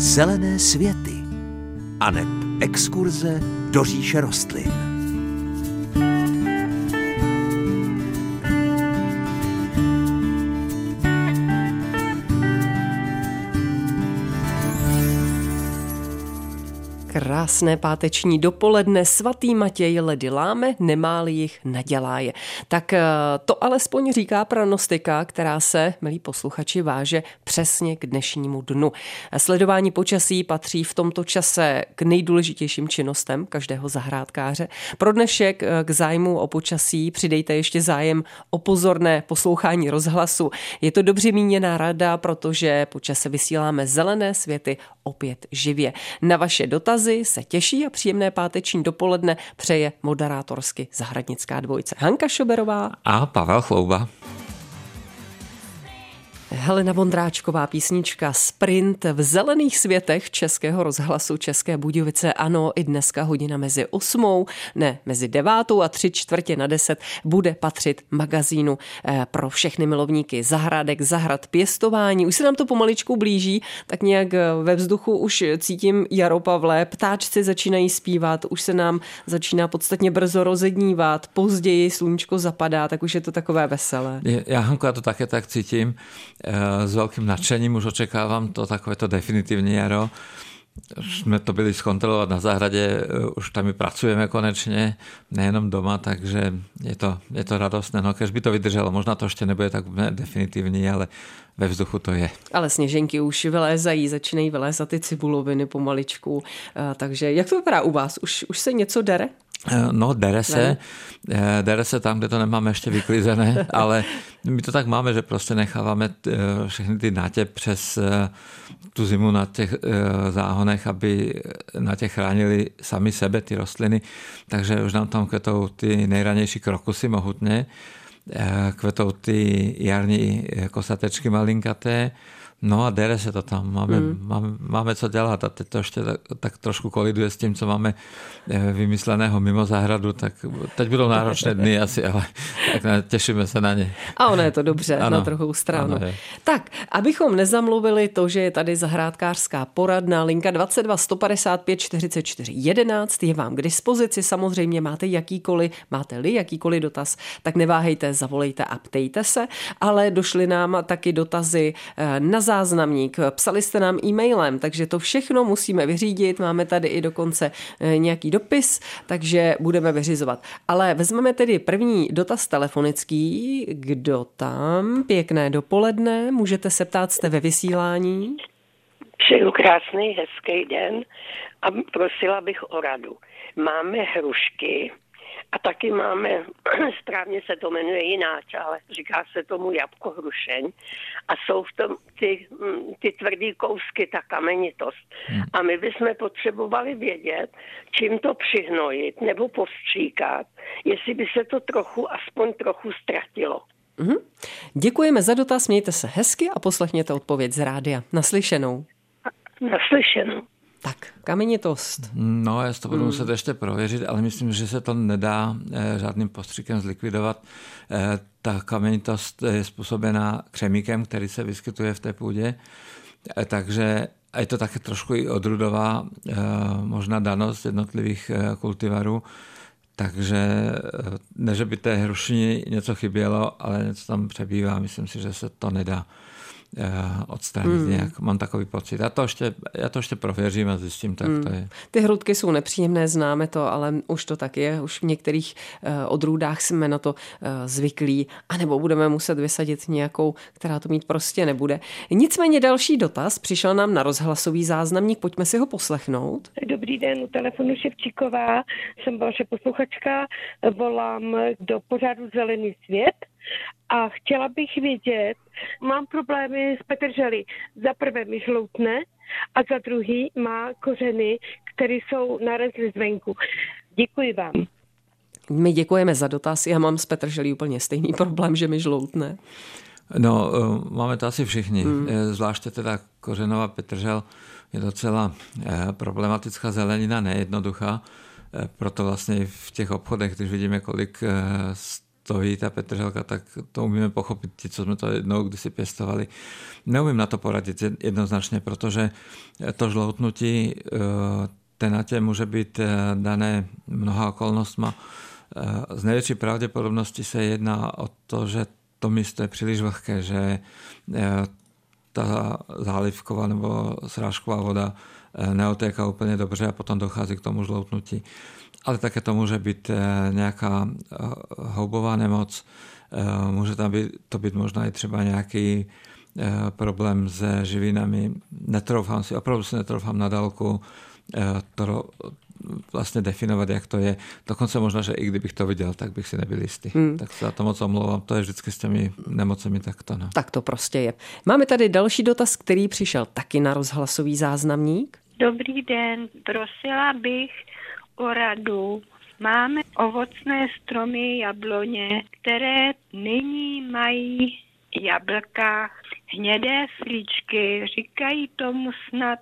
Zelené světy aneb exkurze do říše rostlin. Krásné páteční dopoledne, svatý Matěj ledy láme, nemá jich, nadělá je. Tak eh, to alespoň říká pranostika, která se, milí posluchači, váže přesně k dnešnímu dnu. Sledování počasí patří v tomto čase k nejdůležitějším činnostem každého zahrádkáře. Pro dnešek eh, k zájmu o počasí přidejte ještě zájem o pozorné poslouchání rozhlasu. Je to dobře míněná rada, protože počase vysíláme zelené světy opět živě. Na vaše dotazy se těší a příjemné páteční dopoledne přeje moderátorsky zahradnická dvojice Hanka Šoberová a Pavel Chlouba. Helena Vondráčková písnička Sprint v zelených světech Českého rozhlasu České Budějovice. Ano, i dneska hodina mezi osmou, ne, mezi devátou a tři čtvrtě na deset bude patřit magazínu eh, pro všechny milovníky zahradek, zahrad, pěstování. Už se nám to pomaličku blíží, tak nějak eh, ve vzduchu už cítím jaro Pavle, ptáčci začínají zpívat, už se nám začíná podstatně brzo rozednívat, později sluníčko zapadá, tak už je to takové veselé. Já, Hanko, já to také tak cítím. Eh, s veľkým nadšením už očekávam to takovéto definitívne jaro. Už sme to byli skontrolovať na záhrade, eh, už tam i pracujeme konečne, nejenom doma, takže je to, je to radostné. No, keď by to vydrželo, možná to ještě nebude tak definitivní, ale ve vzduchu to je. Ale sněženky už vylézají, začínají vylézat ty cibuloviny pomaličku. Eh, takže jak to vypadá u vás? Už, už se něco dere? Eh, no, dere se, ne? dere se tam, kde to nemáme ještě vyklizené, ale my to tak máme, že prostě necháváme eh, všechny ty nátě přes eh, tu zimu na těch záhonech, aby na těch chránili sami sebe, ty rostliny, takže už nám tam kvetou ty nejranější krokusy mohutně, kvetou ty jarní kosatečky malinkaté, No a dere se to tam, máme, hmm. máme, máme co dělat a teď to ještě tak, tak trošku koliduje s tím, co máme eh, vymysleného mimo zahradu, tak teď budou náročné dny asi, ale tak ne, těšíme se na ně. A ono je to dobře, ano, na druhou stranu. Ano, tak, abychom nezamluvili to, že je tady zahrádkářská poradná linka 22 155 44 11 je vám k dispozici, samozřejmě máte jakýkoliv, máte-li jakýkoliv dotaz, tak neváhejte, zavolejte a ptejte se, ale došly nám taky dotazy eh, na záznamník, psali jste nám e-mailem, takže to všechno musíme vyřídit. Máme tady i dokonce eh, nějaký dopis, takže budeme vyřizovat. Ale vezmeme tedy první dotaz telefonický. Kdo tam? Pěkné dopoledne. Můžete se ptát, jste ve vysílání? Přeju krásný, hezký den a prosila bych o radu. Máme hrušky, a taky máme, správně se to jmenuje jináč, ale říká se tomu jabko hrušeň. A jsou v tom ty, mm, ty tvrdý kousky, ta kamenitost. Hmm. A my bychom potřebovali vědět, čím to přihnojit nebo postříkat, jestli by se to trochu, aspoň trochu ztratilo. Mm-hmm. Děkujeme za dotaz, mějte se hezky a poslechněte odpověď z rádia. Naslyšenou. Naslyšenou. Tak, kamenitost. No, já to budu muset ještě prověřit, ale myslím, že se to nedá eh, žádným postřikem zlikvidovat. Eh, ta kamenitost je způsobená křemíkem, který se vyskytuje v té půdě, eh, takže je to také trošku i odrudová možná danost jednotlivých kultivarů, takže ne, že by té hrušini něco chybělo, ale něco tam přebývá. Myslím si, že se to nedá Eh, odstranit mm. nějak. Mám takový pocit. Já to ještě, já to ještě prověřím a zjistím, tak mm. to je. Ty hrudky jsou nepříjemné, známe to, ale už to tak je. Už v některých uh, odrůdách jsme na to uh, zvyklí, anebo budeme muset vysadit nějakou, která to mít prostě nebude. Nicméně další dotaz přišel nám na rozhlasový záznamník, pojďme si ho poslechnout. Dobrý den, u telefonu Ševčíková, jsem vaše posluchačka, volám do pořadu Zelený svět a chtěla bych vědět, mám problémy s petrželi. Za prvé mi žloutne a za druhý má kořeny, které jsou narezly zvenku. Děkuji vám. My děkujeme za dotaz. Já mám s petrželí úplně stejný problém, že mi žloutne. No, eh, máme to asi všichni. Hmm. Eh, zvláště teda kořenová petržel je docela eh, problematická zelenina, nejednoduchá. Proto vlastně v těch obchodech, když vidíme, kolik stojí ta petrželka, tak to umíme pochopit, ti, co jsme to jednou kdysi pěstovali. Neumím na to poradit jednoznačně, protože to žloutnutí eh, tenatě může být dané mnoha okolnostma. Z největší pravděpodobnosti se jedná o to, že to místo je příliš vlhké, že ta zálivková nebo srážková voda neotéká úplně dobře a potom dochází k tomu žloutnutí ale také to může být eh, nějaká eh, houbová nemoc, eh, může tam být, to být možná i třeba nějaký problém se živinami. Netroufám si, opravdu si netroufám na dálku to vlastně definovat, jak to je. Dokonce možná, že i kdybych to viděl, tak bych si nebyl jistý. Hmm. Tak se za to moc omlouvám. To je vždycky s těmi nemocemi takto. No. Tak to prostě je. Máme tady další dotaz, který přišel taky na rozhlasový záznamník. Dobrý den, prosila bych o radu. Máme ovocné stromy jabloně, které nyní mají jablka, hnědé slíčky, říkají tomu snad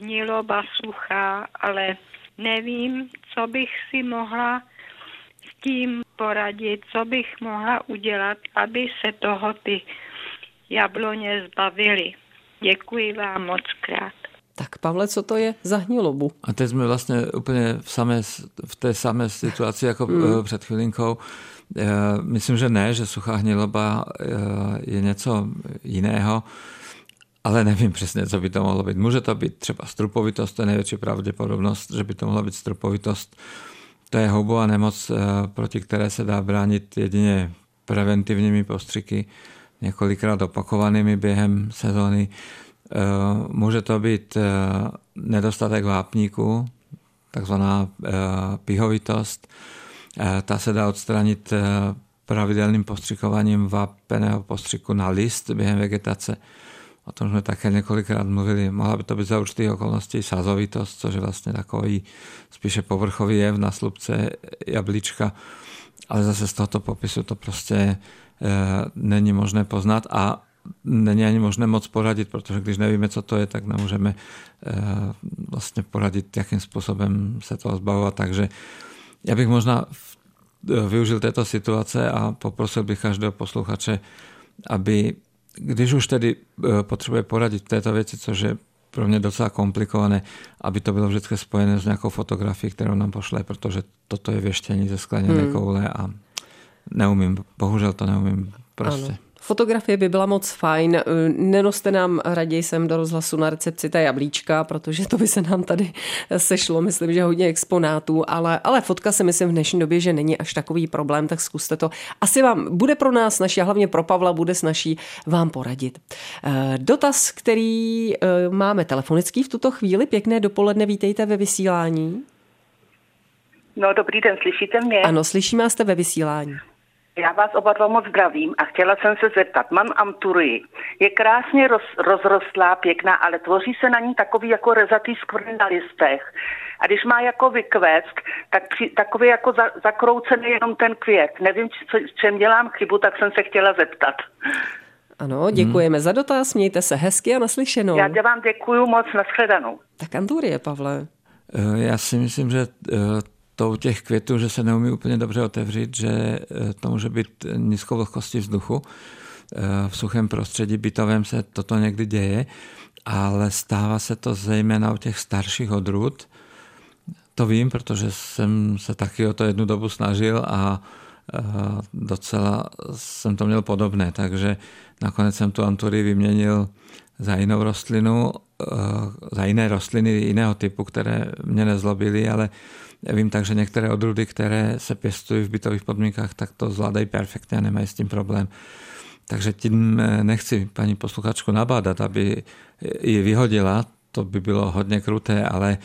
hniloba suchá, ale nevím, co bych si mohla s tím poradit, co bych mohla udělat, aby se toho ty jabloně zbavily. Děkuji vám moc krát. Tak Pavle, co to je za hnilobu? A teď jsme vlastně úplně v, samé, v té samé situaci jako mm. před chvilinkou. Myslím, že ne, že suchá hniloba eh, je něco jiného, ale nevím přesně, co by to mohlo být. Může to být třeba strupovitost, to je největší pravděpodobnost, že by to mohla být strupovitost. To je houbová nemoc, eh, proti které se dá bránit jedině preventivními postřiky, několikrát opakovanými během sezóny. Eh, může to být eh, nedostatek vápníku, takzvaná eh, pihovitost. Ta se dá odstranit pravidelným postřikováním vápeného postřiku na list během vegetace. O tom jsme také několikrát mluvili. Mohla by to být za určitých okolností sazovitost, což je vlastně takový spíše povrchový jev na slupce jablíčka, ale zase z tohoto popisu to prostě e, není možné poznat a není ani možné moc poradit, protože když nevíme, co to je, tak nemůžeme eh, vlastně poradit, jakým způsobem se toho zbavovat. Takže já bych možná eh, využil této situace a poprosil bych každého posluchače, aby když už tedy eh, potřebuje poradit v této věci, což je pro mě docela komplikované, aby to bylo vždycky spojené s nějakou fotografií, kterou nám pošle, protože toto je věštění ze skleněné hmm. koule a neumím, bohužel to neumím prostě. Ano. Fotografie by byla moc fajn. Nenoste nám raději sem do rozhlasu na recepci ta jablíčka, protože to by se nám tady sešlo, myslím, že hodně exponátů, ale, ale fotka si myslím v dnešní době, že není až takový problém, tak zkuste to. Asi vám bude pro nás naší, a hlavně pro Pavla bude snaží vám poradit. Eh, dotaz, který eh, máme telefonický v tuto chvíli. Pěkné dopoledne, vítejte ve vysílání. No, dobrý den, slyšíte mě? Ano, slyšíme jste ve vysílání. Já vás oba dva moc zdravím a chtěla jsem se zeptat. Mám amturii. Je krásně roz, rozrostlá, pěkná, ale tvoří se na ní takový jako rezatý skvrny na listech. A když má jako vykvést, tak při, takový jako za, zakroucený jenom ten květ. Nevím, co, čem dělám chybu, tak jsem se chtěla zeptat. Ano, děkujeme hmm. za dotaz, mějte se hezky a naslyšenou. Já vám děkuju moc, nashledanou. Tak Anturie, Pavle. Eh, já si myslím, že to u těch květů, že se neumí úplně dobře otevřít, že eh, to může být nízkou vlhkostí vzduchu. Eh, v suchém prostředí bytovém se toto někdy děje, ale stává se to zejména u těch starších odrůd. To vím, protože jsem se taky o to jednu dobu snažil a eh, docela jsem to měl podobné, takže nakonec jsem tu antury vyměnil za jinou rostlinu, za jiné rostliny jiného typu, které mě nezlobily, ale vím tak, že některé odrůdy, které se pěstují v bytových podmínkách, tak to zvládají perfektně a nemají s tím problém. Takže tím eh, nechci paní posluchačku nabádat, aby ji vyhodila, to by bylo hodně kruté, ale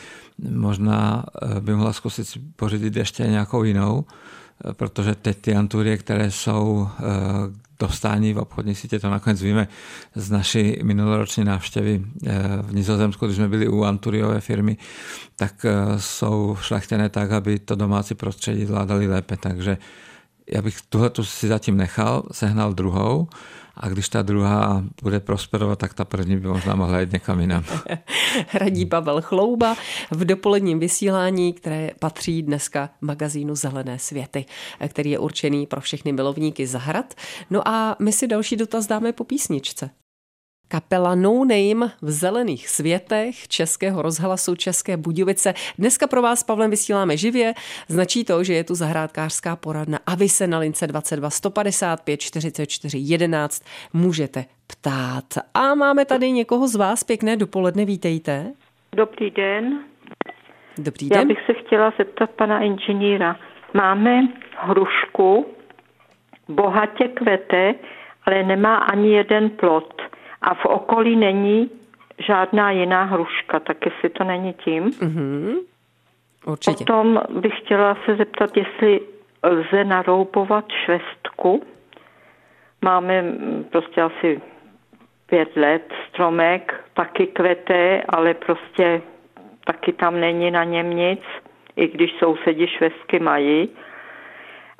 možná eh, by mohla zkusit pořídit ještě nějakou jinou, eh, protože teď ty anturie, které jsou dostání v obchodní sítě, to nakonec víme z naší minuloroční návštěvy v Nizozemsku, když jsme byli u anturiové firmy, tak jsou šlechtěné tak, aby to domácí prostředí zvládali lépe. Takže já bych tuhle si zatím nechal, sehnal druhou a když ta druhá bude prosperovat, tak ta první by možná mohla jít někam jinam. Radí Pavel Chlouba v dopoledním vysílání, které patří dneska magazínu Zelené světy, který je určený pro všechny milovníky zahrad. No a my si další dotaz dáme po písničce. Kapela No Name v zelených světech Českého rozhlasu České Budějovice. Dneska pro vás s Pavlem vysíláme živě. Značí to, že je tu zahrádkářská poradna a vy se na lince 22 155 44 11 můžete ptát. A máme tady někoho z vás. Pěkné dopoledne, vítejte. Dobrý den. Dobrý den. Já bych se chtěla zeptat pana inženýra. Máme hrušku, bohatě kvete, ale nemá ani jeden plot a v okolí není žádná jiná hruška, tak jestli to není tím. Mm-hmm. Určitě. Potom bych chtěla se zeptat, jestli lze naroubovat švestku. Máme mm, prostě asi pět let stromek, taky kvete, ale prostě taky tam není na něm nic, i když sousedi švestky mají.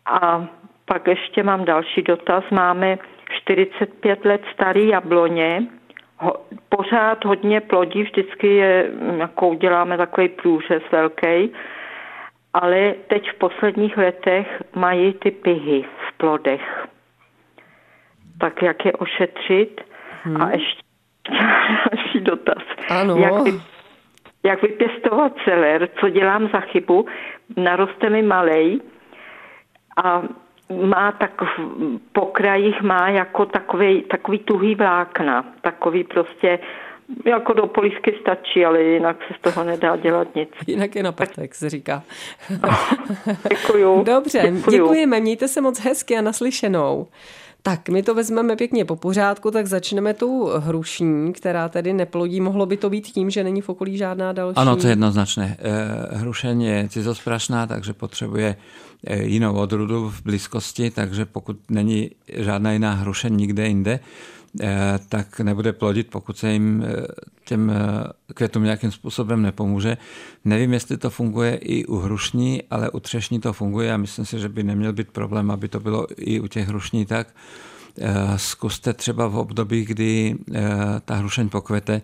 A pak ještě mám další dotaz. Máme 45 let starý jabloně, ho, pořád hodně plodí, vždycky je, jako uděláme takový průřez velký, ale teď v posledních letech mají ty pihy v plodech. Tak jak je ošetřit? Hmm. A ještě další dotaz. Ano. Jak, vy, jak vypěstovat celer, co dělám za chybu, naroste mi malej a má tak po krajích má jako takový, takový tuhý vlákna, takový prostě jako do polívky stačí, ale jinak se z toho nedá dělat nic. Jinak je na prtek, se říká. Děkuju. Dobře, Děkuju. děkujeme, mějte se moc hezky a naslyšenou. Tak, my to vezmeme pěkně po pořádku, tak začneme tou hrušní, která tedy neplodí. Mohlo by to být tím, že není v okolí žádná další? Ano, to je jednoznačné. Eh, hrušeň je cizosprašná, takže potřebuje eh, jinou odrůdu v blízkosti, takže pokud není žádná jiná hrušeň nikde jinde, tak nebude plodit, pokud se jim těm květům nějakým způsobem nepomůže. Nevím, jestli to funguje i u hrušní, ale u třešní to funguje a myslím si, že by neměl být problém, aby to bylo i u těch hrušní tak. Zkuste třeba v období, kdy ta hrušeň pokvete,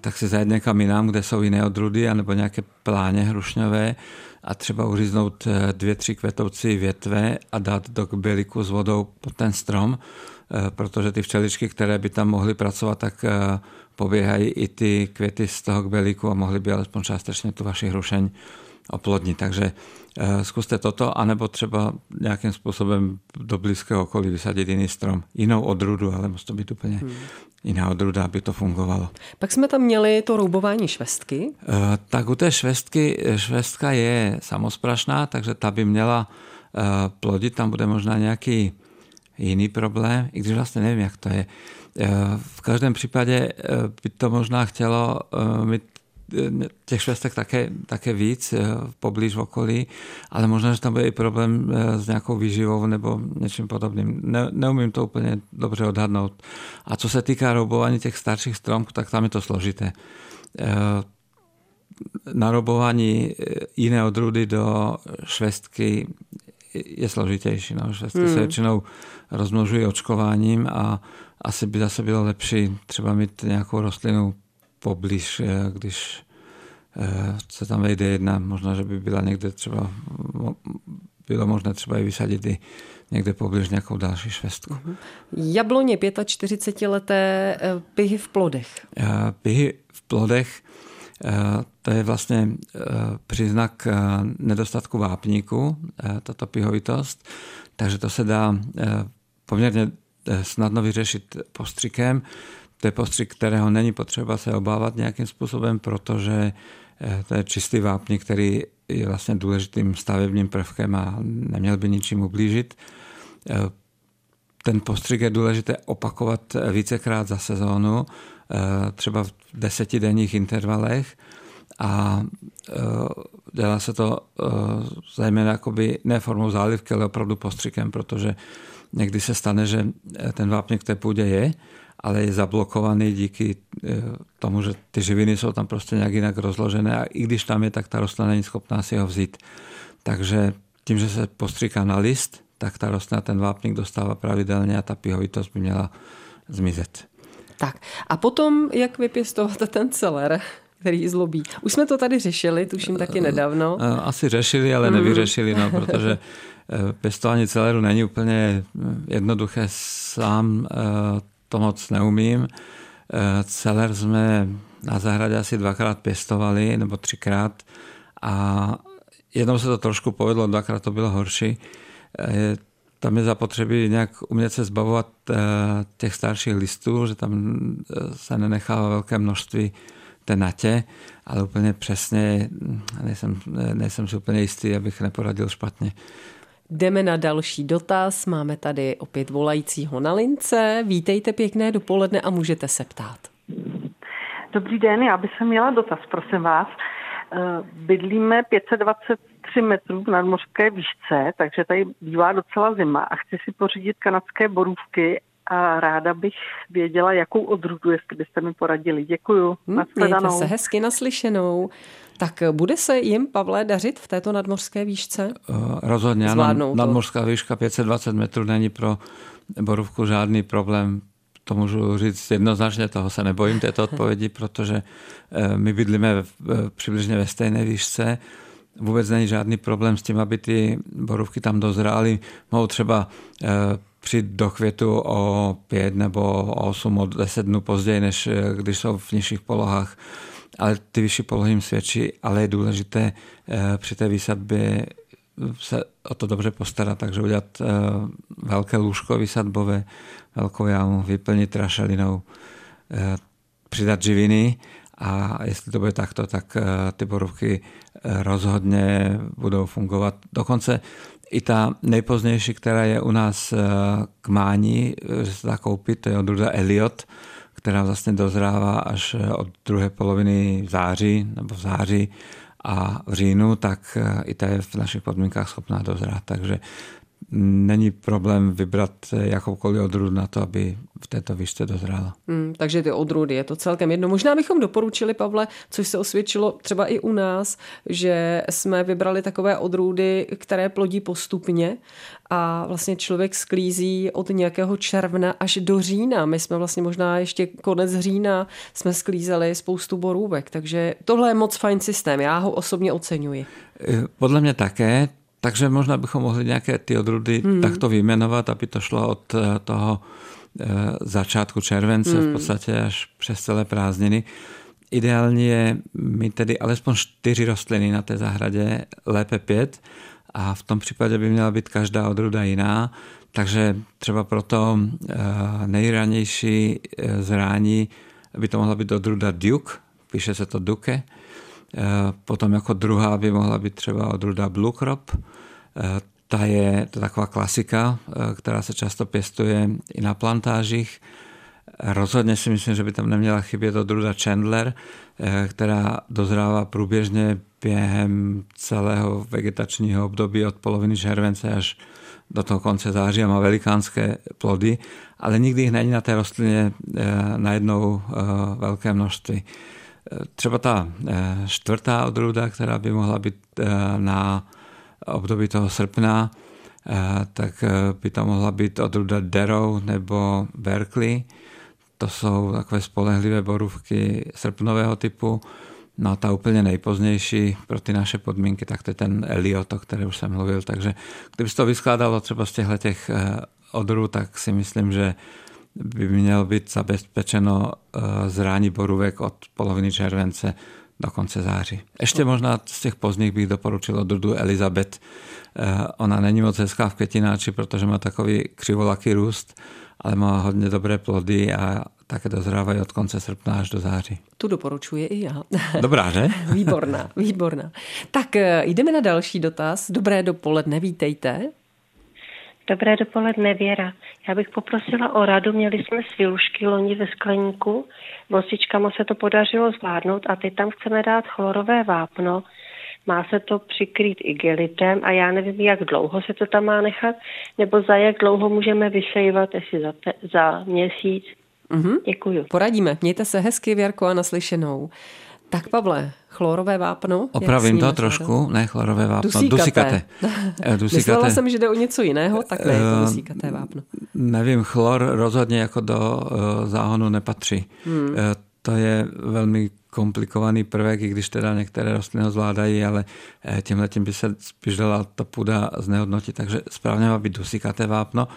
tak si zajít někam jinam, kde jsou jiné odrůdy, anebo nějaké pláně hrušňové a třeba uříznout dvě, tři kvetoucí větve a dát do kběliku s vodou pod ten strom, protože ty včeličky, které by tam mohly pracovat, tak poběhají i ty květy z toho kbelíku a mohly by alespoň částečně tu vaši hrušeň oplodnit. Takže zkuste toto, anebo třeba nějakým způsobem do blízkého okolí vysadit jiný strom, jinou odrůdu, ale musí to být úplně hmm. jiná odrůda, aby to fungovalo. Pak jsme tam měli to roubování švestky. Tak u té švestky, švestka je samosprašná, takže ta by měla plodit, tam bude možná nějaký jiný problém, i když vlastně nevím, jak to je. V každém případě by to možná chtělo mít těch švestek také, také víc poblíž v okolí, ale možná, že tam bude i problém s nějakou výživou nebo něčím podobným. Ne, neumím to úplně dobře odhadnout. A co se týká roubování těch starších stromků, tak tam je to složité. Narobování jiné odrůdy do švestky je složitější. No. Švestky hmm. se většinou rozmnožují očkováním a asi by zase bylo lepší třeba mít nějakou rostlinu poblíž, když se tam vejde jedna, možná, že by byla někde třeba, bylo možné třeba i vysadit i někde poblíž nějakou další švestku. Jabloně 45 leté pihy v plodech. Pihy v plodech, to je vlastně příznak nedostatku vápníku, tato pihovitost, takže to se dá poměrně snadno vyřešit postřikem. To je postřik, kterého není potřeba se obávat nějakým způsobem, protože to je čistý vápník, který je vlastně důležitým stavebním prvkem a neměl by ničím ublížit. Ten postřik je důležité opakovat vícekrát za sezónu, třeba v desetidenních intervalech a dělá se to zejména jakoby ne formou zálivky, ale opravdu postřikem, protože někdy se stane, že ten vápník v té půdě je, ale je zablokovaný díky tomu, že ty živiny jsou tam prostě nějak jinak rozložené a i když tam je, tak ta rostlina není schopná si ho vzít. Takže tím, že se postříká na list, tak ta rostlina ten vápník dostává pravidelně a ta pihovitost by měla zmizet. Tak a potom, jak vypěstovat ten celer? Který zlobí. Už jsme to tady řešili, tuším taky nedávno. Asi řešili, ale mhm. nevyřešili, no, protože pěstování celeru není úplně jednoduché, sám to moc neumím. Celer jsme na zahradě asi dvakrát pěstovali, nebo třikrát a jednou se to trošku povedlo, dvakrát to bylo horší. Tam je zapotřebí nějak umět se zbavovat těch starších listů, že tam se nenechává velké množství té natě, ale úplně přesně nejsem, nejsem si úplně jistý, abych neporadil špatně. Jdeme na další dotaz. Máme tady opět volajícího na lince. Vítejte pěkné dopoledne a můžete se ptát. Dobrý den, já bych měla dotaz, prosím vás. Eh, bydlíme 523 metrů v nadmořské výšce, takže tady bývá docela zima a chci si pořídit kanadské borůvky a ráda bych věděla, jakou odrůdu, jestli byste mi poradili. Děkuju. Hmm, mějte se hezky naslyšenou. Tak bude se jim, Pavle, dařit v této nadmořské výšce? Uh, rozhodně, ano. Nadmořská výška 520 metrů není pro borůvku žádný problém. To můžu říct jednoznačně, toho se nebojím této odpovědi, protože eh, my bydlíme přibližně ve stejné výšce. Vůbec není žádný problém s tím, aby ty borůvky tam dozrály. Mohou třeba eh, přijít do květu o pět nebo o osm, o deset dnů později, než eh, když jsou v nižších polohách. Ale ty vyšší polohy jim svědčí, ale je důležité eh, při té výsadbě se o to dobře postarat, takže udělat eh, velké lůžko výsadbové, velkou jámu, vyplnit rašelinou, přidat živiny a jestli to bude takto, tak ty borovky rozhodně budou fungovat. Dokonce i ta nejpozdější, která je u nás eh, k mání, eh, že se dá koupit, to je odrůda Elliot, která vlastně dozrává až eh, od druhé poloviny září nebo v září a v říjnu, tak i ta je v našich podmínkách schopná dozrát. Takže není problém vybrat jakoukoliv odrůdu na to, aby v této výšce dozrála. Hmm, takže ty odrůdy je to celkem jedno. Možná bychom doporučili, Pavle, což se osvědčilo třeba i u nás, že jsme vybrali takové odrůdy, které plodí postupně a vlastně člověk sklízí od nějakého června až do října. My jsme vlastně možná ještě konec října jsme sklízeli spoustu borůvek, takže tohle je moc fajn systém. Já ho osobně oceňuji. Podle mě také. Takže možná bychom mohli nějaké ty odrůdy hmm. takto vyjmenovat, aby to šlo od eh, toho eh, začátku července hmm. v podstatě až přes celé prázdniny. Ideálně je mít tedy alespoň čtyři rostliny na té zahradě, lépe pět a v tom případě by měla být každá odrůda jiná. Takže třeba pro to eh, nejranější zrání by to mohla být odrůda Duke, píše se to Duke, potom jako druhá by mohla být třeba odruda Blue Crop. Eh, ta je to taková klasika, eh, která se často pěstuje i na plantážích. Rozhodně si myslím, že by tam neměla chybět odruda Chandler, která dozrává průběžně během celého vegetačního období od poloviny července až do toho konce září a má velikánské plody, ale nikdy jich není na té rostlině najednou velké množství. Třeba ta eh, čtvrtá odrůda, která by mohla být eh, na období toho srpna, eh, tak by to mohla být odrůda Darrow nebo Berkeley. To jsou takové spolehlivé borůvky srpnového typu. No a ta úplně nejpozdější pro ty naše podmínky, tak to je ten Eliot, o které už jsem mluvil. Takže kdyby se to vyskládalo třeba z těchto těch odrůd, tak si myslím, že by mělo být zabezpečeno eh, zrání borůvek od poloviny července do konce září. Ještě možná z těch pozdních bych doporučil odrůdu Elizabeth. Eh, ona není moc hezká v květináči, protože má takový křivolaký růst, ale má hodně dobré plody a také dozrávají od konce srpna až do září. Tu doporučuji i já. Dobrá, že? výborná, výborná. Tak eh, jdeme na další dotaz. Dobré dopoledne, vítejte. Dobré dopoledne, Věra. Já bych poprosila o radu. Měli jsme svilušky loni ve skleníku. Vosičkama se to podařilo zvládnout a teď tam chceme dát chlorové vápno. Má se to přikrýt igelitem a já nevím, jak dlouho se to tam má nechat, nebo za jak dlouho můžeme vysejvat, jestli za, te, za měsíc. Mm-hmm. Děkuju. Poradíme. Mějte se hezky, Věrko, a naslyšenou. Tak Pavle, chlorové vápno? Opravím to trošku, ne chlorové vápno, dusíkaté. dusíkaté. Eh, dusíkaté. Myslela jsem, že jde o něco jiného, tak ne, to dusíkaté vápno. Nevím, chlor rozhodně jako do záhonu nepatří. Hmm. To je velmi komplikovaný prvek, i když teda některé rostliny ho zvládají, ale tímhle tím by se spíš dala ta půda znehodnotit, takže správně má být dusíkaté vápno.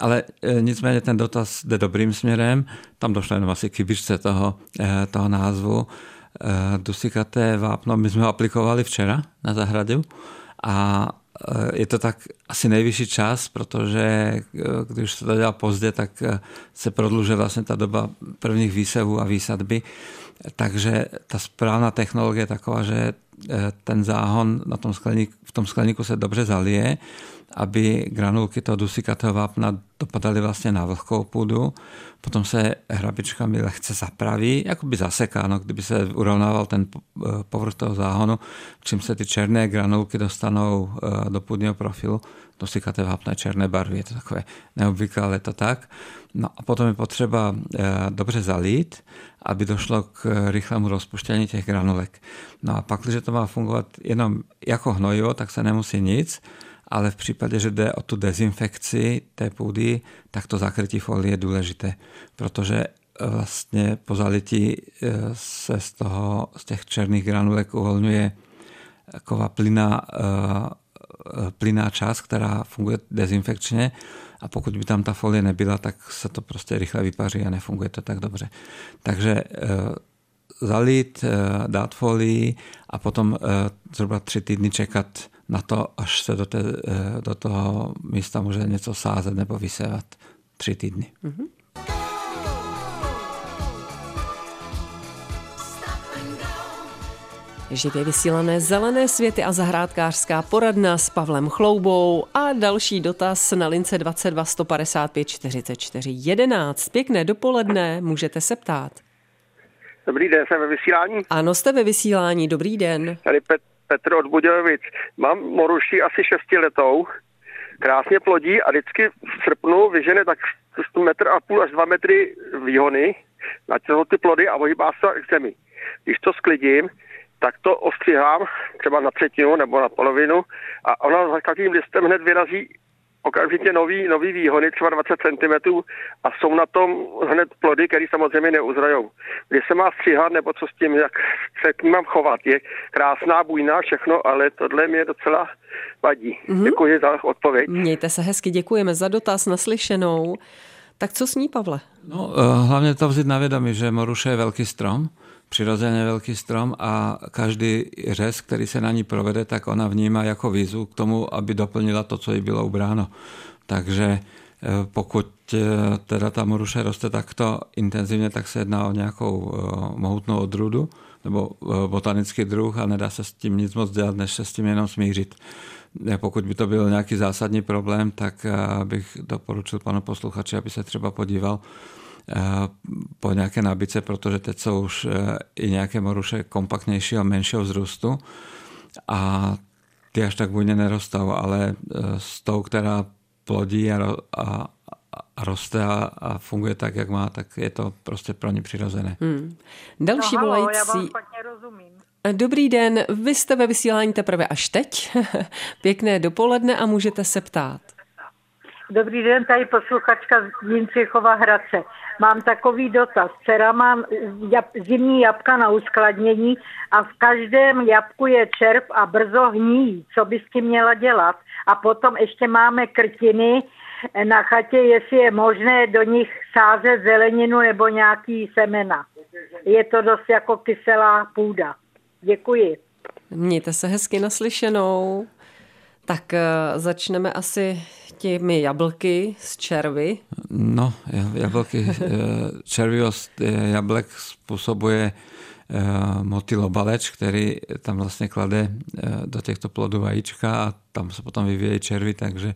Ale nicméně ten dotaz jde dobrým směrem, tam došlo jenom asi k toho, toho názvu. Dusíkaté vápno, my jsme ho aplikovali včera na zahradu a je to tak asi nejvyšší čas, protože když se to dělá pozdě, tak se prodlužuje vlastně ta doba prvních výsevů a výsadby. Takže ta správná technologie je taková, že ten záhon na tom skleníku, v tom skleníku se dobře zalije, aby granulky toho dusíkatého vápna dopadaly vlastně na vlhkou půdu. Potom se hrabičkami lehce zapraví, jako by zasekáno, kdyby se urovnával ten povrch toho záhonu, čím se ty černé granulky dostanou do půdního profilu. Dusíkaté vápna černé barvy, je to takové neobvyklé, ale to tak. No a potom je potřeba dobře zalít, aby došlo k rychlému rozpuštění těch granulek. No a pak, když to má fungovat jenom jako hnojivo, tak se nemusí nic, ale v případě, že jde o tu dezinfekci té půdy, tak to zakrytí folie je důležité, protože vlastně po zalití se z, toho, z těch černých granulek uvolňuje taková plyná, plyná část, která funguje dezinfekčně a pokud by tam ta folie nebyla, tak se to prostě rychle vypaří a nefunguje to tak dobře. Takže zalít, dát folii a potom zhruba tři týdny čekat na to, až se do, té, do toho místa může něco sázet nebo vysévat tři týdny. Mm-hmm. Živě vysílané zelené světy a zahrádkářská poradna s Pavlem Chloubou a další dotaz na lince 22 155 44 11. Pěkné dopoledne, můžete se ptát. Dobrý den, jsem ve vysílání. Ano, jste ve vysílání, dobrý den. Tady Pet, Petr od Budějovic. Mám moruši asi šestiletou, krásně plodí a vždycky v srpnu vyžene tak metr a půl až dva metry výhony na ty plody a ohýbá se k zemi. Když to sklidím, tak to ostřihám třeba na třetinu nebo na polovinu a ona za každým listem hned vyrazí okamžitě nový, nový výhony, třeba 20 cm a jsou na tom hned plody, které samozřejmě neuzrajou. Kdy se má stříhat nebo co s tím, jak se k ním mám chovat. Je krásná, bujná, všechno, ale tohle mě docela vadí. Mm-hmm. Děkuji za odpověď. Mějte se hezky, děkujeme za dotaz naslyšenou. Tak co s ní, Pavle? No, hlavně to vzít na vědomí, že moruše je velký strom, přirozeně velký strom a každý řez, který se na ní provede, tak ona vnímá jako výzvu k tomu, aby doplnila to, co jí bylo ubráno. Takže pokud teda ta moruše roste takto intenzivně, tak se jedná o nějakou mohutnou odrůdu nebo botanický druh a nedá se s tím nic moc dělat, než se s tím jenom smířit. Pokud by to byl nějaký zásadní problém, tak bych doporučil panu posluchači, aby se třeba podíval po nějaké nabídce, protože teď jsou už i nějaké moruše kompaktnějšího a menšího vzrůstu a ty až tak bujně nerostou, ale s tou, která plodí a, a, a roste a, a funguje tak, jak má, tak je to prostě pro ně přirozené. Hmm. Další no, halo, volající... Já vám špatně rozumím. Dobrý den, vy jste ve vysílání teprve až teď. Pěkné dopoledne a můžete se ptát. Dobrý den, tady posluchačka z Jindřichova Hradce. Mám takový dotaz. Dcera mám jab, zimní jabka na uskladnění a v každém jabku je červ a brzo hníjí. Co by s tím měla dělat? A potom ještě máme krtiny na chatě, jestli je možné do nich sázet zeleninu nebo nějaký semena. Je to dost jako kyselá půda. Děkuji. Mějte se hezky naslyšenou. Tak začneme asi těmi jablky z červy. No, jablky, červivost jablek způsobuje motylobaleč, který tam vlastně klade do těchto plodů vajíčka a tam se potom vyvíjejí červy, takže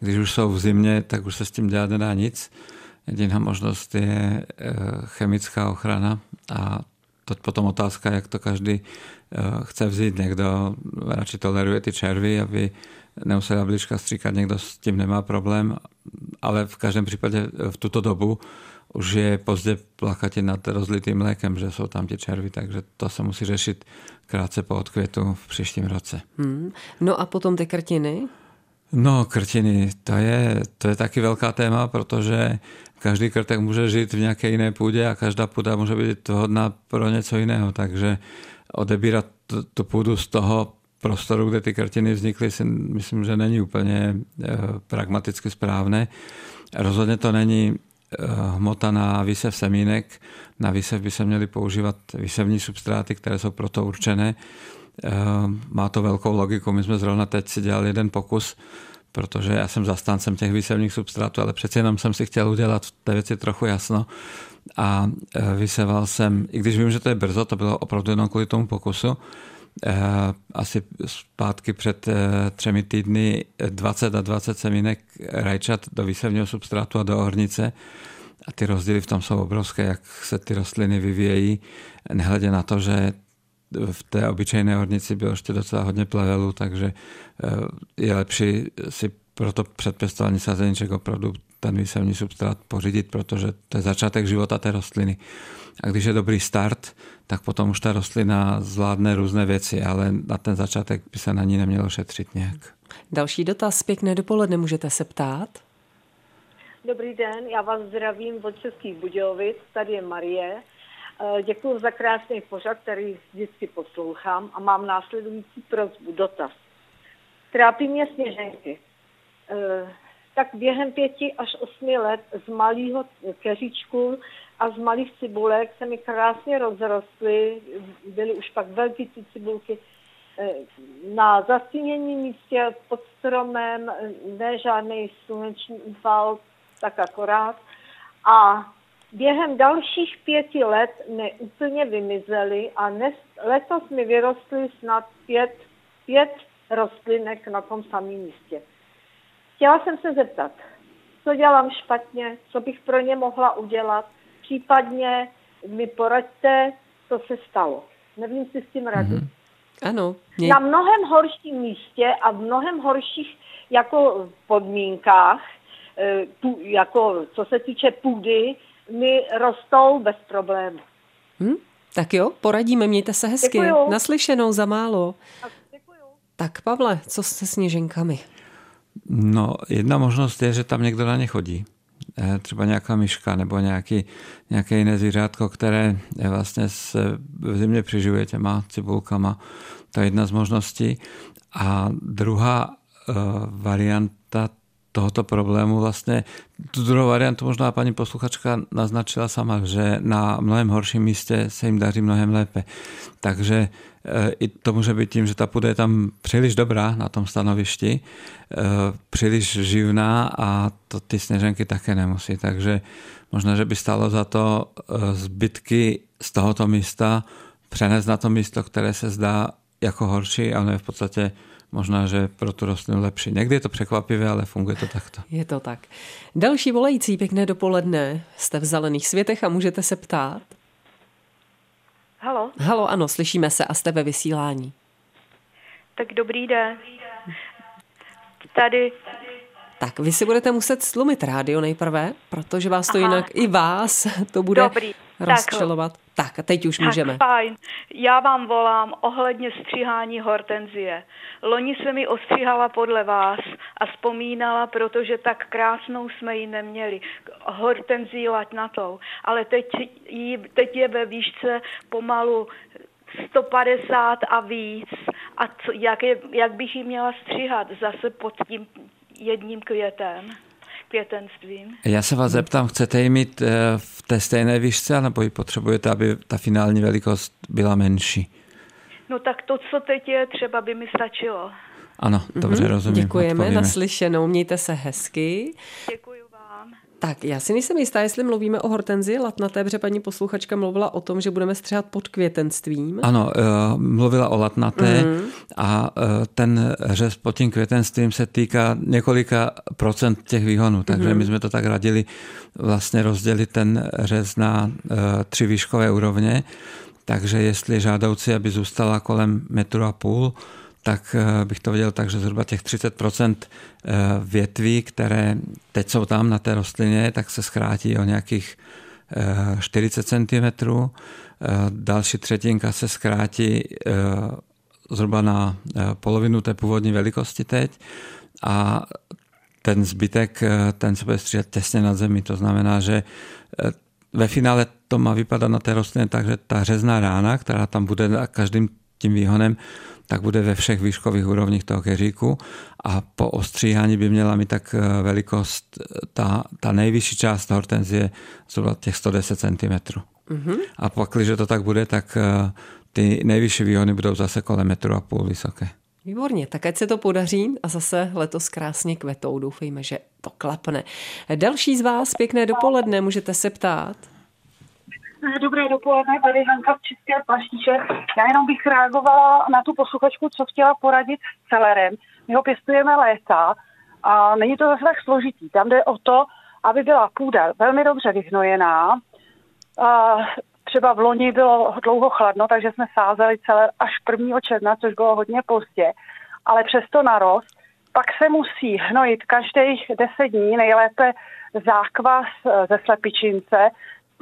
když už jsou v zimě, tak už se s tím dělat nedá nic. Jediná možnost je chemická ochrana a to potom otázka, jak to každý chce vzít. Někdo radši toleruje ty červy, aby nemusela blička stříkat, někdo s tím nemá problém, ale v každém případě v tuto dobu už je pozdě plakat nad rozlitým mlékem, že jsou tam ty červy, takže to se musí řešit krátce po odkvětu v příštím roce. Hmm. No a potom ty krtiny? No, krtiny, to je, to je taky velká téma, protože každý krtek může žít v nějaké jiné půdě a každá půda může být vhodná pro něco jiného, takže odebírat tu půdu z toho prostoru, kde ty krtiny vznikly, si myslím, že není úplně eh, pragmaticky správné. Rozhodně to není eh, hmota na výsev semínek. Na výsev by se měly používat výsevní substráty, které jsou proto určené. Eh, má to velkou logiku. My jsme zrovna teď si dělali jeden pokus, protože já jsem zastáncem těch výsevních substrátů, ale přeci jenom jsem si chtěl udělat v té věci trochu jasno. A vyseval jsem, i když vím, že to je brzo, to bylo opravdu jenom kvůli tomu pokusu, Eh, asi zpátky před eh, třemi týdny 20 a 20 semínek rajčat do výsevního substrátu a do ornice. A ty rozdíly v tom jsou obrovské, jak se ty rostliny vyvíjejí, nehledě na to, že v té obyčejné ornici bylo ještě docela hodně plevelu, takže eh, je lepší si pro to předpěstování sazeníček opravdu ten výsevní substrát pořídit, protože to je začátek života té rostliny. A když je dobrý start, tak potom už ta rostlina zvládne různé věci, ale na ten začátek by se na ní nemělo šetřit nějak. Další dotaz, pěkné dopoledne, můžete se ptát? Dobrý den, já vás zdravím od Českých Budějovic, tady je Marie. Eh, Děkuji za krásný pořad, který vždycky poslouchám a mám následující prozbu, dotaz. Trápí mě sněženky. Eh, tak během pěti až osmi let z malého keříčku a z malých cibulek se mi krásně rozrostly, byly už pak velké ty cibulky, eh, na zastínění místě pod stromem, ne žádný sluneční úpal, tak akorát. A během dalších pěti let mi úplně vymizely a nes, letos mi vyrostly snad pět, pět rostlinek na tom samém místě. Chtěla jsem se zeptat, co dělám špatně, co bych pro ně mohla udělat, případně mi poraďte, co se stalo. Nevím si s tím rady. Mm-hmm. Ano. Mě... Na mnohem horším místě a v mnohem horších jako podmínkách, eh, jako co se týče půdy, mi rostou bez problému. Hmm? Tak jo, poradíme, mějte se hezky. Děkuju. Naslyšenou za málo. Tak, děkuju. tak Pavle, co se sněženkami? No, jedna možnost je, že tam někdo na ně chodí. Eh, třeba nějaká myška nebo nějaký, nějaké jiné zvířátko, které vlastně se v zimě přiživuje těma cibulkama. To je jedna z možností. A druhá uh, varianta tohoto problému vlastně, tu druhou variantu možná paní posluchačka naznačila sama, že na mnohem horším místě se jim daří mnohem lépe. Takže i to může být tím, že ta půda je tam příliš dobrá na tom stanovišti, eh, příliš živná a to ty sněženky také nemusí. Takže možná, že by stalo za to eh, zbytky z tohoto místa přenést na to místo, které se zdá jako horší, ale v podstatě možná, že pro tu rostlinu lepší. Někdy je to překvapivé, ale funguje to takto. Je to tak. Další volající, pěkné dopoledne. Jste v zelených světech a můžete se ptát. Halo? Halo, ano, slyšíme se a jste ve vysílání. Tak dobrý den. Tady. Tak vy si budete muset slumit rádio nejprve, protože vás to Aha. jinak i vás to bude Dobrý. Rozčelovat. Tak. Tak, a teď už tak, můžeme. fajn. Já vám volám ohledně stříhání hortenzie. Loni se mi ostříhala podle vás a vzpomínala, protože tak krásnou jsme ji neměli. Hortenzii latnatou. Ale teď, jí, teď je ve výšce pomalu 150 a víc. A co, jak, je, jak bych ji měla stříhat zase pod tím jedním květem? květenstvím. Já se vás zeptám, chcete ji mít eh, v té stejné výšce, nebo ji potřebujete, aby ta finální velikost byla menší? No tak to, co teď je, třeba by mi stačilo. Ano, dobře, mm-hmm. rozumím. Děkujeme, odpovíme. naslyšenou, mějte se hezky. Děkuji tak, já si nejsem jistá, jestli mluvíme o hortenzi latnaté, protože paní posluchačka mluvila o tom, že budeme střihat pod květenstvím. Ano, uh, mluvila o latnaté mm. a uh, ten řez pod tím květenstvím se týká několika procent těch výhonů, takže mm. my jsme to tak radili vlastně rozdělit ten řez na uh, tři výškové úrovně, takže jestli žádoucí, aby zůstala kolem metru a půl, tak bych to viděl tak, že zhruba těch 30% větví, které teď jsou tam na té rostlině, tak se zkrátí o nějakých 40 cm. Další třetinka se zkrátí zhruba na polovinu té původní velikosti teď a ten zbytek, ten se bude střídat těsně nad zemi. To znamená, že ve finále to má vypadat na té rostlině tak, že ta řezná rána, která tam bude každým tím výhonem, tak bude ve všech výškových úrovních toho keříku a po ostříhání by měla mít tak eh, velikost, eh, ta, ta nejvyšší část hortenzie zhruba těch 110 cm. Mm-hmm. A pak, když to tak bude, tak eh, ty nejvyšší výhony budou zase kolem metru a půl vysoké. Výborně, tak ať se to podaří a zase letos krásně kvetou. Doufejme, že to klapne. Další z vás, pěkné dopoledne, můžete se ptát. Dobré dopoledne, tady Hanka v České plaštíče. Já jenom bych reagovala na tu posluchačku, co chtěla poradit s celerem. My ho pěstujeme léta a není to zase tak složitý. Tam jde o to, aby byla půda velmi dobře vyhnojená. Třeba v loni bylo dlouho chladno, takže jsme sázeli celé až 1. června, což bylo hodně pozdě, ale přesto narost. Pak se musí hnojit každých 10 dní, nejlépe zákvas eh, ze slepičince,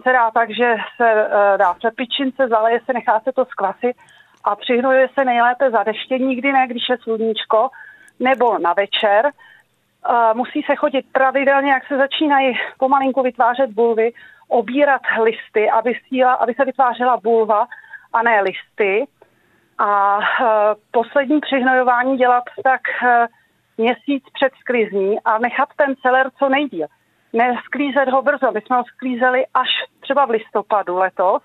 se dá tak, že se uh, dá slepičince, zaleje se, nechá se to skvasit a přihnojuje se nejlépe za deště, nikdy ne, když je sluníčko, nebo na večer. Uh, musí se chodit pravidelně, jak se začínají pomalinku vytvářet bulvy, obírat listy, aby, síla, aby se vytvářela bulva a ne listy. A uh, poslední přihnojování dělat tak měsíc před sklizní a nechat ten celer co nejdíl nesklízet ho brzo. My jsme ho sklízeli až třeba v listopadu letos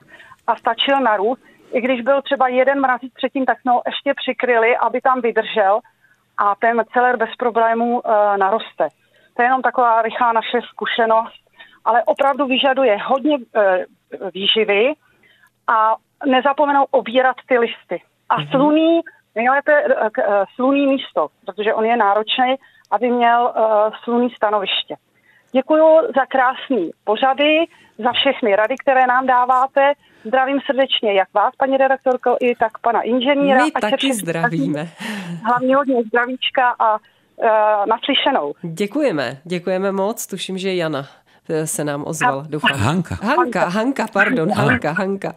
a stačil na růst. I když byl třeba jeden mrazík předtím, tak jsme ho ještě přikryli, aby tam vydržel a ten celer bez problémů e, naroste. To je jenom taková rychlá naše zkušenost, ale opravdu vyžaduje hodně e, výživy a nezapomenout obírat ty listy. A sluný, nejlépe e, sluný místo, protože on je náročný, aby měl e, sluný stanoviště. Děkuji za krásný pořady, za všechny rady, které nám dáváte. Zdravím srdečně jak vás, paní redaktorko, i tak pana inženýra. My taky zdravíme. Hlavně hodně zdravíčka a uh, naslyšenou. Děkujeme, děkujeme moc. Tuším, že Jana se nám ozval, doufám. Hanka. Hanka, Hanka, pardon, Hanka, Hanka.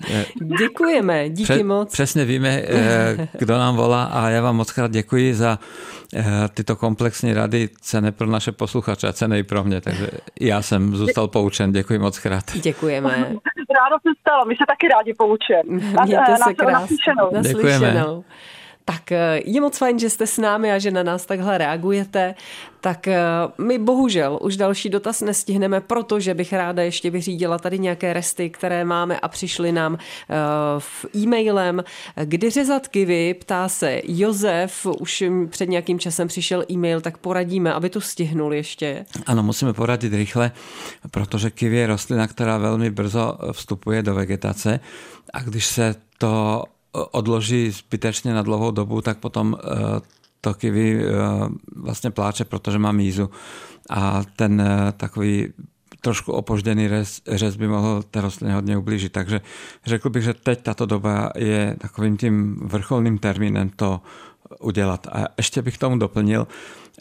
Děkujeme, díky Pře- moc. Přesně víme, eh, kdo nám volá a já vám moc krát děkuji za eh, tyto komplexní rady, cené pro naše posluchače a cené i pro mě, takže já jsem zůstal poučen, děkuji moc krát. Děkujeme. Rádo se stalo, my se taky rádi poučujeme. Mějte se krásně. Děkujeme. Tak eh, je moc fajn, že jste s námi a že na nás takhle reagujete. Tak eh, my bohužel už další dotaz nestihneme, protože bych ráda ještě vyřídila tady nějaké resty, které máme a přišly nám eh, v e-mailem. Kdy řezat kivy, ptá se Josef, už před nějakým časem přišel e-mail, tak poradíme, aby to stihnul ještě. Ano, musíme poradit rychle, protože kivy je rostlina, která velmi brzo vstupuje do vegetace a když se to odloží zbytečně na dlouhou dobu, tak potom eh, to kiwi eh, vlastně pláče, protože má mízu. A ten eh, takový trošku opožděný řez, řez by mohl té rostlině hodně ublížit. Takže řekl bych, že teď tato doba je takovým tím vrcholným termínem to udělat. A ještě bych tomu doplnil,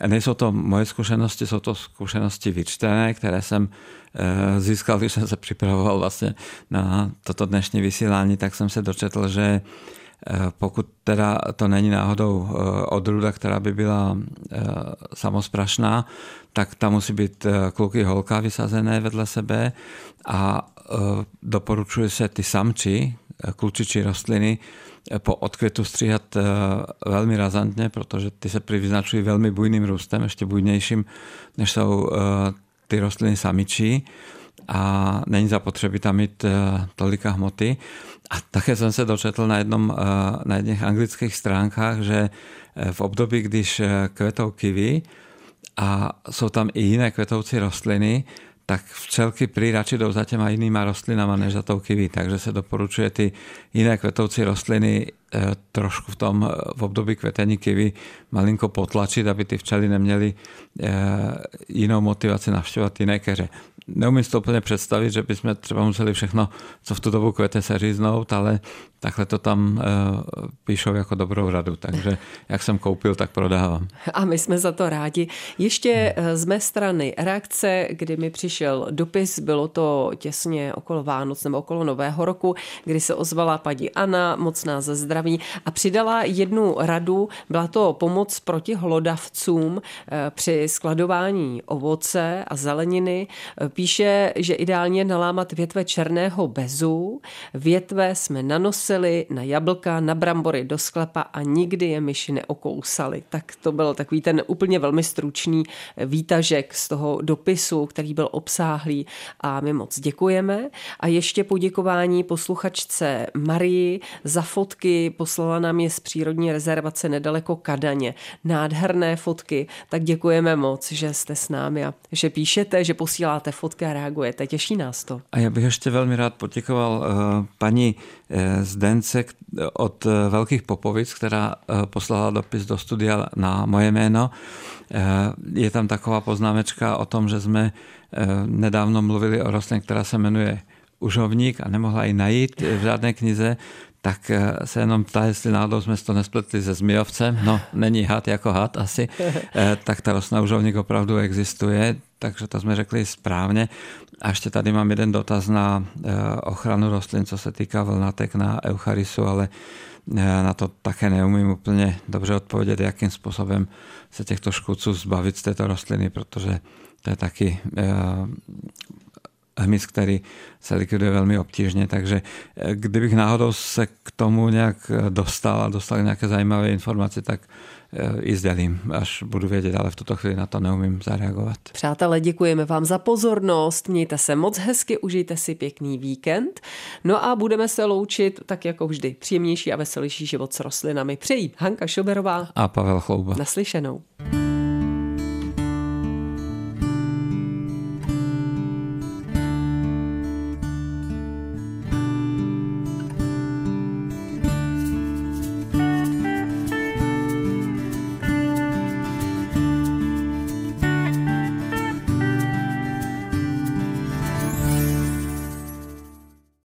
nejsou to moje zkušenosti, jsou to zkušenosti vyčtené, které jsem eh, získal, když jsem se připravoval vlastně na toto dnešní vysílání, tak jsem se dočetl, že eh, pokud teda to není náhodou eh, odruda, která by byla samosprašná, tak tam musí být kluky holka vysazené vedle sebe a doporučuje se ty samči, klučičí rostliny, po odkvětu stříhat eh, velmi razantně, protože ty se vyznačují velmi bujným růstem, ještě bujnějším, než jsou eh, ty rostliny samičí a není zapotřebí tam mít eh, tolika hmoty. A také jsem se dočetl na, jednom, na jedných anglických stránkách, že v období, když kvetou kivy a jsou tam i jiné kvetoucí rostliny, tak včelky prý radši jdou za těma jinýma rostlinama než za tou kiwi, takže se doporučuje ty jiné kvetoucí rostliny trošku v tom eh, v období kvetení kiwi malinko potlačit, aby ty včely neměly eh, jinou motivaci navštěvovat jiné keře. neumím si to úplně představit, že bychom třeba museli všechno, co v tu dobu kvete, se říznout, ale takhle to tam píšou jako dobrou radu, takže jak jsem koupil, tak prodávám. A my jsme za to rádi. Ještě eh, z mé strany reakce, kdy mi přišel dopis, bylo to těsně okolo Vánoc nebo okolo Nového roku, kdy se ozvala paní Anna, moc nás zdraví a přidala jednu radu, byla to pomoc proti hlodavcům eh, při skladování ovoce a zeleniny. Píše, že ideálně nalámat větve černého bezu, větve jsme nanosili na jablka, na brambory do sklepa a nikdy je myši neokousali. Tak to byl takový ten úplně velmi stručný výtažek z toho dopisu, který byl obsáhlý a my moc děkujeme. A ještě poděkování posluchačce Marii za fotky, poslala nám je z přírodní rezervace nedaleko Kadaně. Nádherné fotky, tak děkujeme moc, že jste s námi a že píšete, že posíláte fotky a reagujete. Těší nás to. A já bych ještě velmi rád poděkoval uh, paní uh, Zdence od uh, Velkých Popovic, která poslala dopis do studia na moje jméno. Je tam taková poznámečka o tom, že jsme nedávno mluvili o rostlině, která se jmenuje užovník a nemohla ji najít v žádné knize, tak eh, se jenom ptá, jestli náhodou jsme to nespletli se zmijovcem. No, není had jako had asi. Eh, tak ta rostlina užovník opravdu existuje, takže to jsme řekli správně. A ještě tady mám jeden dotaz na eh, ochranu rostlin, co se týká vlnatek na eucharisu, ale na to také neumím úplně dobře odpovědět, jakým způsobem se těchto škůdců zbavit z této rostliny, protože to je taky hmyz, který se likviduje velmi obtížně, takže eh, kdybych náhodou se k tomu nějak eh, dostal a dostal nějaké zajímavé informace, tak eh, i sdělím, až budu vědět, ale v tuto chvíli na to neumím zareagovat. Přátelé, děkujeme vám za pozornost, mějte se moc hezky, užijte si pěkný víkend, no a budeme se loučit tak jako vždy, příjemnější a veselější život s rostlinami. Přejí Hanka Šoberová a Pavel Chlouba. Naslyšenou.